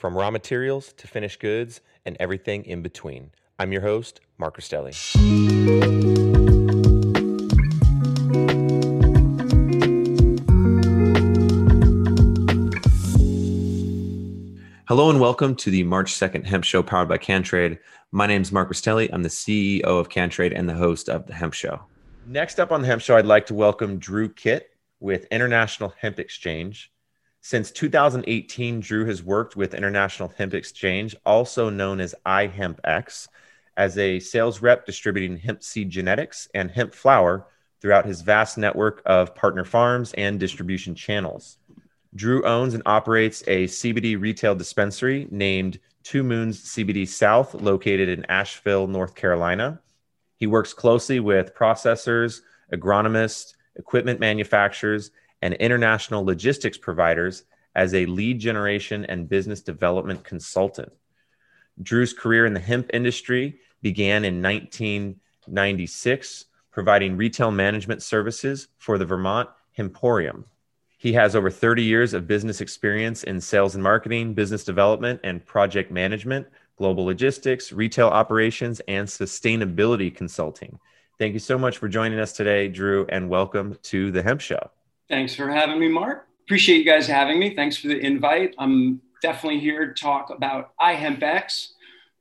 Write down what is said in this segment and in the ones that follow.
from raw materials to finished goods and everything in between. I'm your host, Mark Rostelli. Hello and welcome to the March 2nd Hemp Show powered by CanTrade. My name is Mark Rostelli. I'm the CEO of CanTrade and the host of the Hemp Show. Next up on the Hemp Show, I'd like to welcome Drew Kitt with International Hemp Exchange. Since 2018, Drew has worked with International Hemp Exchange, also known as iHempX, as a sales rep distributing hemp seed genetics and hemp flower throughout his vast network of partner farms and distribution channels. Drew owns and operates a CBD retail dispensary named Two Moons CBD South, located in Asheville, North Carolina. He works closely with processors, agronomists, equipment manufacturers, and international logistics providers as a lead generation and business development consultant. Drew's career in the hemp industry began in 1996, providing retail management services for the Vermont Hemporium. He has over 30 years of business experience in sales and marketing, business development, and project management, global logistics, retail operations, and sustainability consulting. Thank you so much for joining us today, Drew, and welcome to the Hemp Show. Thanks for having me, Mark. Appreciate you guys having me. Thanks for the invite. I'm definitely here to talk about iHempX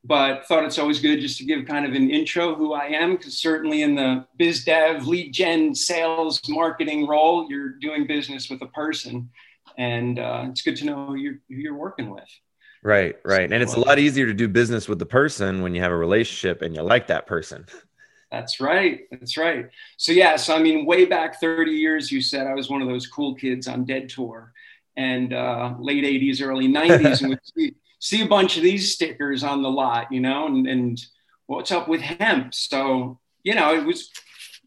but thought it's always good just to give kind of an intro who I am, because certainly in the biz dev, lead gen, sales, marketing role, you're doing business with a person, and uh, it's good to know who you're, who you're working with. Right, right, and it's a lot easier to do business with the person when you have a relationship and you like that person. That's right. That's right. So yeah, so I mean, way back 30 years, you said I was one of those cool kids on Dead Tour, and uh, late 80s, early 90s, and we see a bunch of these stickers on the lot, you know, and, and what's up with hemp? So, you know, it was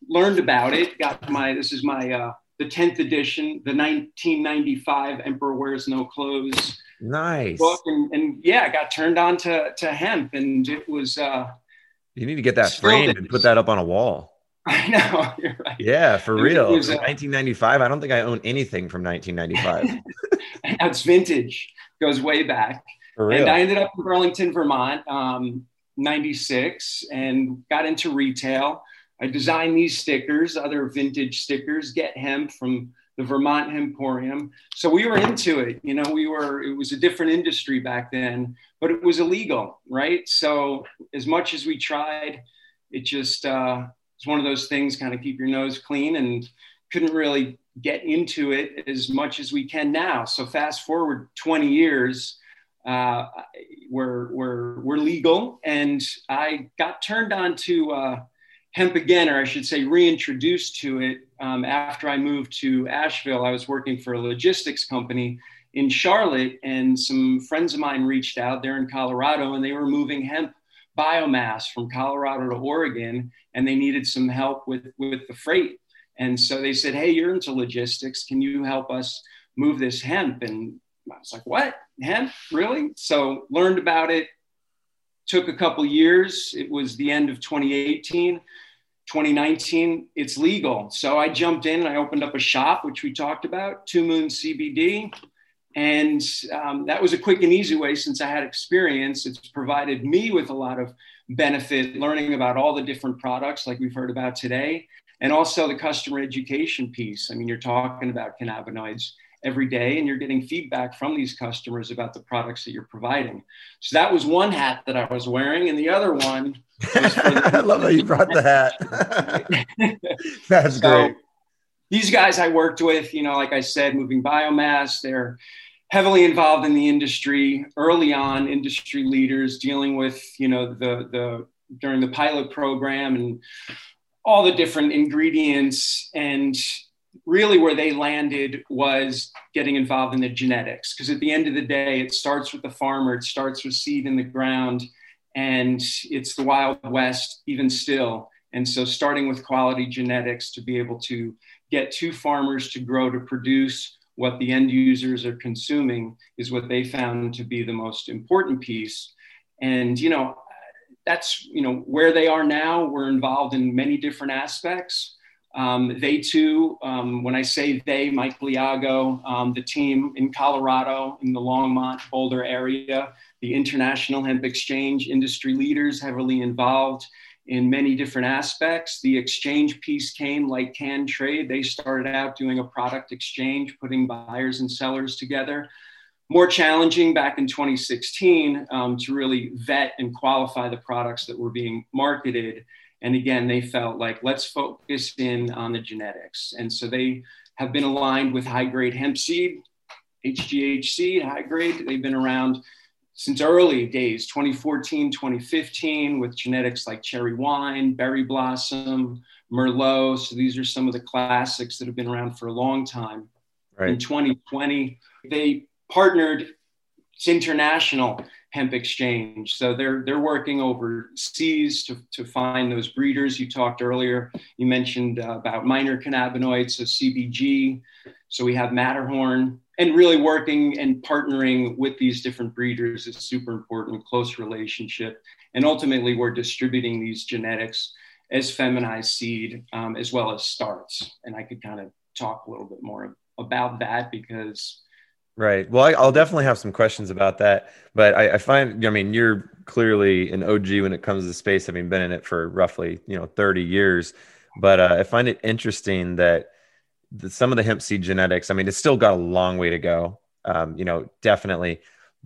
learned about it. Got my, this is my, uh, the 10th edition, the 1995 Emperor Wears No Clothes. Nice. Book. And, and yeah, got turned on to, to hemp and it was, uh, you need to get that framed and put that up on a wall. I know. You're right. Yeah, for real. Was, uh, 1995. I don't think I own anything from 1995. That's vintage. Goes way back. And I ended up in Burlington, Vermont, um, 96, and got into retail. I designed these stickers, other vintage stickers, Get Hemp from the Vermont Hemporium. So we were into it. You know, we were, it was a different industry back then, but it was illegal, right? So as much as we tried, it just, uh, it's one of those things kind of keep your nose clean and couldn't really get into it as much as we can now. So fast forward 20 years, uh, were, were, were legal. And I got turned on to uh, hemp again, or I should say, reintroduced to it um, after I moved to Asheville. I was working for a logistics company in Charlotte, and some friends of mine reached out there in Colorado, and they were moving hemp biomass from Colorado to Oregon, and they needed some help with, with the freight. And so they said, Hey, you're into logistics. Can you help us move this hemp? And I was like, what? Hemp? Really? So learned about it. Took a couple years. It was the end of 2018. 2019, it's legal. So I jumped in and I opened up a shop, which we talked about, Two Moon CBD. And um, that was a quick and easy way since I had experience. It's provided me with a lot of benefit learning about all the different products like we've heard about today, and also the customer education piece. I mean, you're talking about cannabinoids every day and you're getting feedback from these customers about the products that you're providing. So that was one hat that I was wearing. And the other one the- I love how you brought the hat. That's so, great. These guys I worked with, you know, like I said, moving biomass, they're heavily involved in the industry early on, industry leaders dealing with, you know, the the during the pilot program and all the different ingredients and really where they landed was getting involved in the genetics because at the end of the day it starts with the farmer it starts with seed in the ground and it's the wild west even still. And so starting with quality genetics to be able to get two farmers to grow to produce what the end users are consuming is what they found to be the most important piece. And you know that's you know where they are now we're involved in many different aspects um, they too, um, when I say they, Mike Liago, um, the team in Colorado, in the Longmont, Boulder area, the International Hemp Exchange industry leaders heavily involved in many different aspects. The exchange piece came like Can Trade. They started out doing a product exchange, putting buyers and sellers together. More challenging back in 2016 um, to really vet and qualify the products that were being marketed and again, they felt like let's focus in on the genetics. And so they have been aligned with high grade hemp seed, HGH seed, high grade. They've been around since early days, 2014, 2015, with genetics like cherry wine, berry blossom, Merlot. So these are some of the classics that have been around for a long time. Right. In 2020, they partnered, it's international hemp exchange. So they're they're working overseas to, to find those breeders. You talked earlier. You mentioned uh, about minor cannabinoids, so CBG. So we have Matterhorn, and really working and partnering with these different breeders is super important. Close relationship, and ultimately we're distributing these genetics as feminized seed um, as well as starts. And I could kind of talk a little bit more about that because Right. Well, I, will definitely have some questions about that, but I, I, find, I mean, you're clearly an OG when it comes to space, having been in it for roughly, you know, 30 years. But uh, I find it interesting that the, some of the hemp seed genetics, I mean, it's still got a long way to go, um, you know, definitely.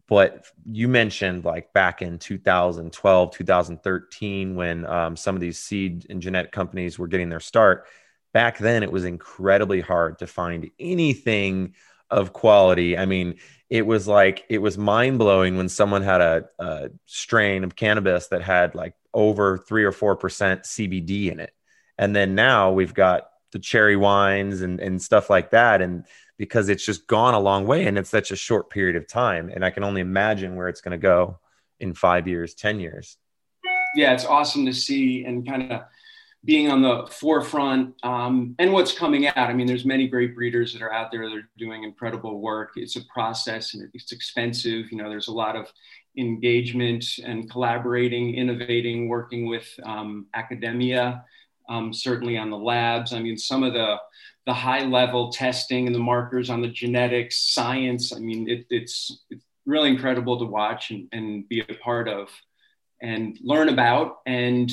But you mentioned like back in 2012, 2013, when um, some of these seed and genetic companies were getting their start. Back then, it was incredibly hard to find anything of quality. I mean, it was like it was mind blowing when someone had a, a, strain of cannabis that had like over three or four percent CBD in it, and then now we've got the cherry wines and and stuff like that, and because it's just gone a long way and it's such a short period of time, and I can only imagine where it's going to go in five years, ten years. Yeah, it's awesome to see and kind of being on the forefront um, and what's coming out. I mean, there's many great breeders that are out there that are doing incredible work. It's a process and it's expensive. You know, there's a lot of engagement and collaborating, innovating, working with um, academia, um, certainly on the labs. I mean, some of the the high level testing and the markers on the genetics, science. I mean, it, it's, it's really incredible to watch and, and be a part of and learn about and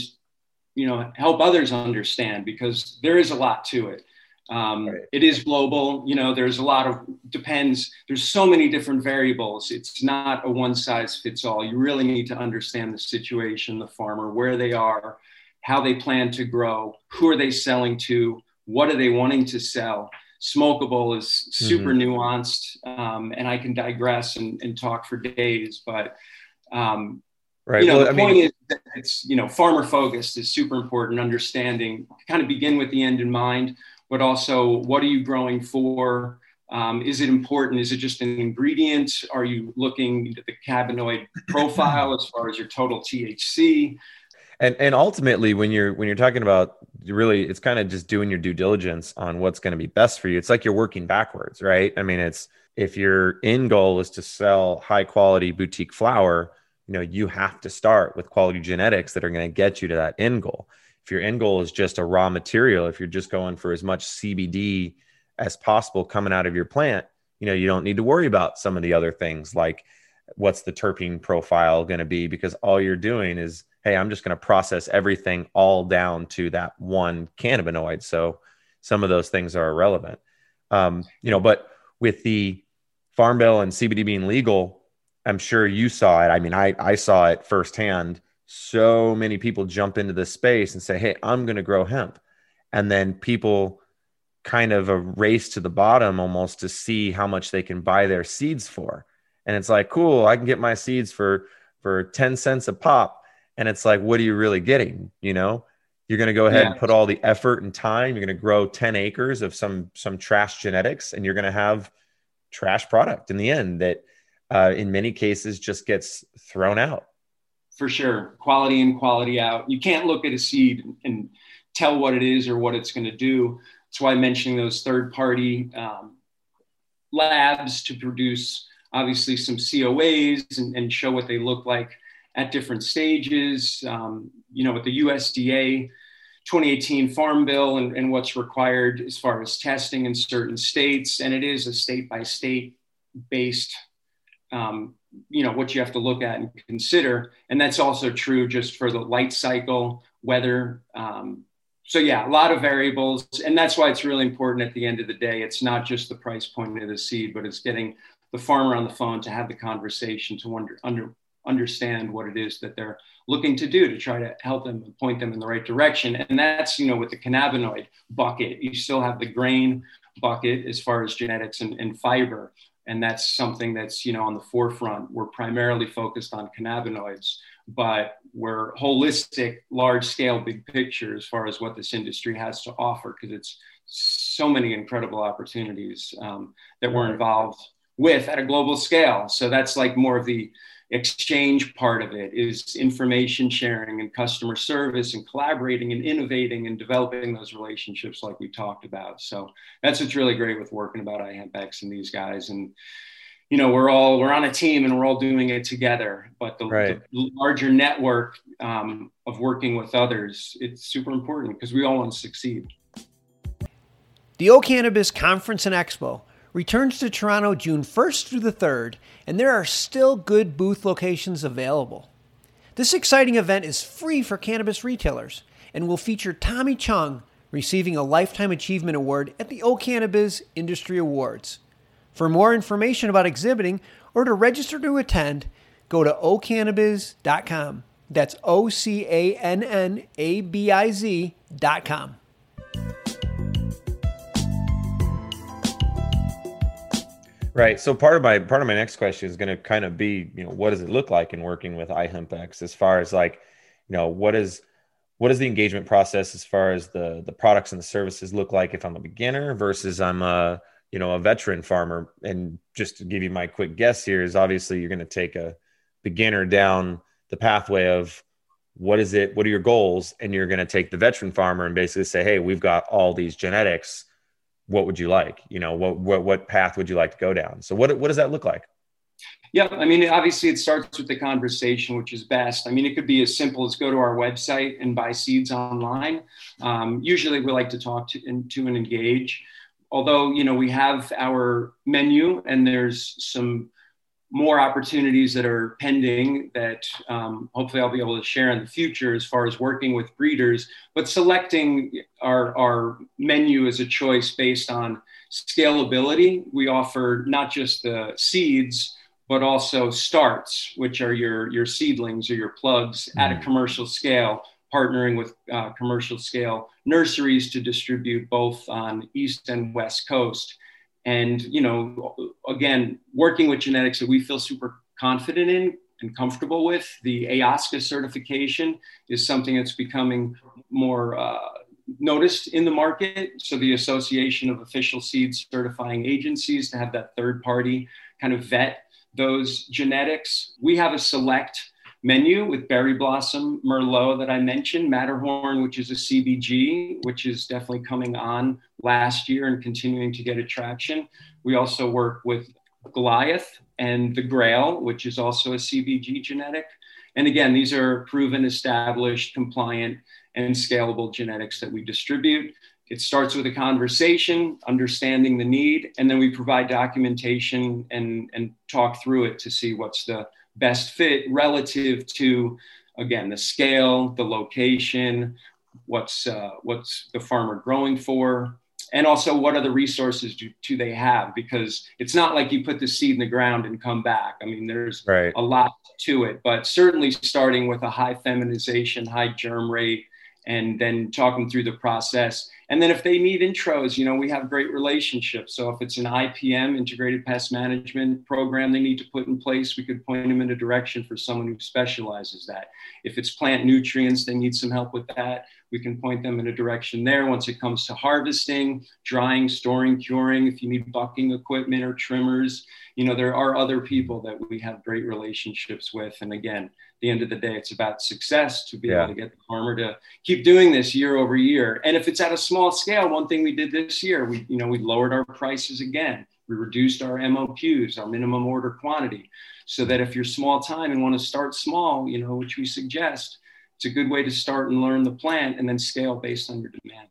you know help others understand because there is a lot to it um, right. it is global you know there's a lot of depends there's so many different variables it's not a one size fits all you really need to understand the situation the farmer where they are how they plan to grow who are they selling to what are they wanting to sell smokable is super mm-hmm. nuanced um, and i can digress and, and, talk for days but um, Right. You know, well, the I point mean, is that it's, you know, farmer focused is super important, understanding, kind of begin with the end in mind, but also what are you growing for? Um, is it important? Is it just an ingredient? Are you looking at the cannabinoid profile as far as your total THC? And and ultimately, when you're when you're talking about really, it's kind of just doing your due diligence on what's going to be best for you. It's like you're working backwards, right? I mean, it's if your end goal is to sell high quality boutique flower, you know you have to start with quality genetics that are going to get you to that end goal if your end goal is just a raw material, if you're just going for as much CBD as possible coming out of your plant, you know, you don't need to worry about some of the other things like what's the terpene profile going to be because all you're doing is, hey, I'm just going to process everything all down to that one cannabinoid. So some of those things are irrelevant. Um, you know, but with the farm bill and CBD being legal, I'm sure you saw it. I mean, I I saw it firsthand so many people jump into this space and say, Hey, I'm going to grow hemp. And then people kind of a race to the bottom almost to see how much they can buy their seeds for. And it's like, cool, I can get my seeds for for 10 cents a pop. And it's like, what are you really getting? You know, you're going to go ahead yeah. and put all the effort and time. You're going to grow 10 acres of some some trash genetics, and you're going to have trash product in the end that, uh, in many cases, just gets thrown out for sure. Quality in, quality out. You can't look at a seed and tell what it is or what it's going to do. That's why mentioning those third party um, labs to produce obviously some COAs and, and, show what they look like at different stages. Um, you know, with the USDA 2018 Farm Bill and, and what's required as far as testing in certain states. And it is a state by state based um, you know what you have to look at and consider. And that's also true just for the light cycle weather um, so yeah a lot of variables. And that's why it's really important at the end of the day it's not just the price point of the seed but it's getting the farmer on the phone to have the conversation to under, under understand what it is that they're looking to do to try to help them point them in the right direction. And that's you know with the cannabinoid bucket you still have the grain bucket as far as genetics and, and fiber and that's something that's you know on the forefront. We're primarily focused on cannabinoids but we're holistic large scale big picture as far as what this industry has to offer because it's so many incredible opportunities um, that we're involved with at a global scale. So that's like more of the exchange part of it is information sharing and customer service and collaborating and innovating and developing those relationships like we talked about. So that's what's really great with working about ihempx and these guys. And you know we're all we're on a team and we're all doing it together but the, right. the larger network um, of working with others it's super important because we all want to succeed. The O'Cannabiz conference and expo returns to Toronto June 1st through the 3rd, and there are still good booth locations available. This exciting event is free for cannabis retailers and will feature Tommy Chong receiving a Lifetime Achievement Award at the O'Cannabiz Industry Awards. For more information about exhibiting or to register to attend, go to ocannabiz.com. That's O C A N N A B I Z.com. Right. So part of my part of my next question is going to kind of be, you know, what does it look like in working with iHempX as far as like, you know, what is what is the engagement process as far as the the products and the services look like if I'm a beginner versus I'm a you know a veteran farmer and just to give you my quick guess here is obviously you're going to take a beginner down the pathway of what is it what are your goals and you're going to take the veteran farmer and basically say hey we've got all these genetics what would you like? You know, what, what, what path would you like to go down? So what, what does that look like? Yeah, I mean, obviously it starts with the conversation, which is best. I mean, it could be as simple as go to our website and buy seeds online. Um, usually we like to talk to and, to and engage. Although, you know, we have our menu and there's some more opportunities that are pending that um, hopefully I'll be able to share in the future as far as working with breeders, but selecting our, our menu as a choice based on scalability. We offer not just the seeds, but also starts, which are your, your seedlings or your plugs mm. at a mm. commercial scale, partnering with uh, commercial scale nurseries to distribute both on East and West Coast and you know again working with genetics that we feel super confident in and comfortable with the AOSCA certification is something that's becoming more uh, noticed in the market. So the association of official seed certifying agencies to have that third party kind of vet those genetics. We have a select menu with Berry Blossom Merlot that I mentioned, Matterhorn, which is a CBG, which is definitely coming on last year and continuing to get attraction. We also work with Goliath and the Grail, which is also a CBG genetic. And again, these are proven, established, compliant, and scalable genetics that we distribute. It starts with a conversation, understanding the need, and then we provide documentation and, and talk through it to see what's the best fit relative to, again, the scale, the location, what's, uh, what's the farmer growing for, and also what other resources do, do, they have because it's not like you put the seed in the ground and come back i mean there's right. a lot to it but certainly starting with a high feminization high germ rate and then talk them through the process and then if they need intros, you know, we have great relationships. So if it's an IPM, integrated pest management program they need to put in place, we could point them in a direction for someone who specializes that. If it's plant nutrients, they need some help with that. We can point them in a direction there. Once it comes to harvesting, drying, storing, curing, if you need bucking equipment or trimmers, you know, there are other people that we have great relationships with. And again, the end of the day, it's about success to be yeah. able to get the farmer to keep doing this year over year. And if it's at a small scale, one thing we did this year, we, you know, we lowered our prices again. We reduced our MOQs, our minimum order quantity, so that if you're small time and want to start small, you know, which we suggest, it's a good way to start and learn the plant and then scale based on your demand.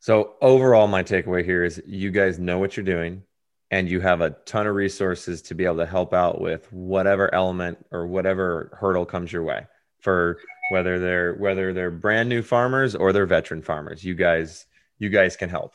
So overall, my takeaway here is you guys know what you're doing and you have a ton of resources to be able to help out with whatever element or whatever hurdle comes your way for whether they're whether they're brand new farmers or they're veteran farmers. You guys you guys can help.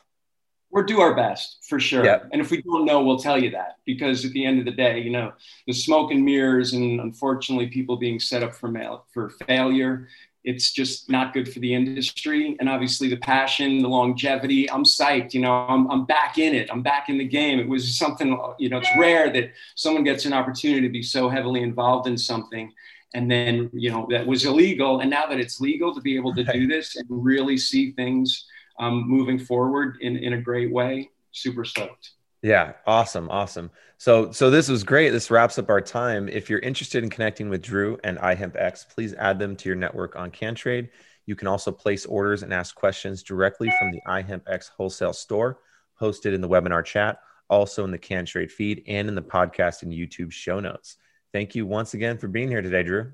We'll do our best for sure. Yep. and if we don't know we'll tell you that because at the end of the day you know the smoke and mirrors and unfortunately people being set up for mail for failure it's just not good for the industry. And obviously, the passion, the longevity. I'm psyched. You know, I'm, I'm back in it. I'm back in the game. It was something. You know, it's rare that someone gets an opportunity to be so heavily involved in something, and then you know that was illegal. And now that it's legal, to be able to do this and really see things um, moving forward in in a great way, super stoked. Yeah, awesome, awesome. So, so this was great. This wraps up our time. If you're interested in connecting with Drew and iHempX, please add them to your network on CanTrade. You can also place orders and ask questions directly from the iHempX wholesale store, hosted in the webinar chat, also in the CanTrade feed, and in the podcast and YouTube show notes. Thank you once again for being here today, Drew.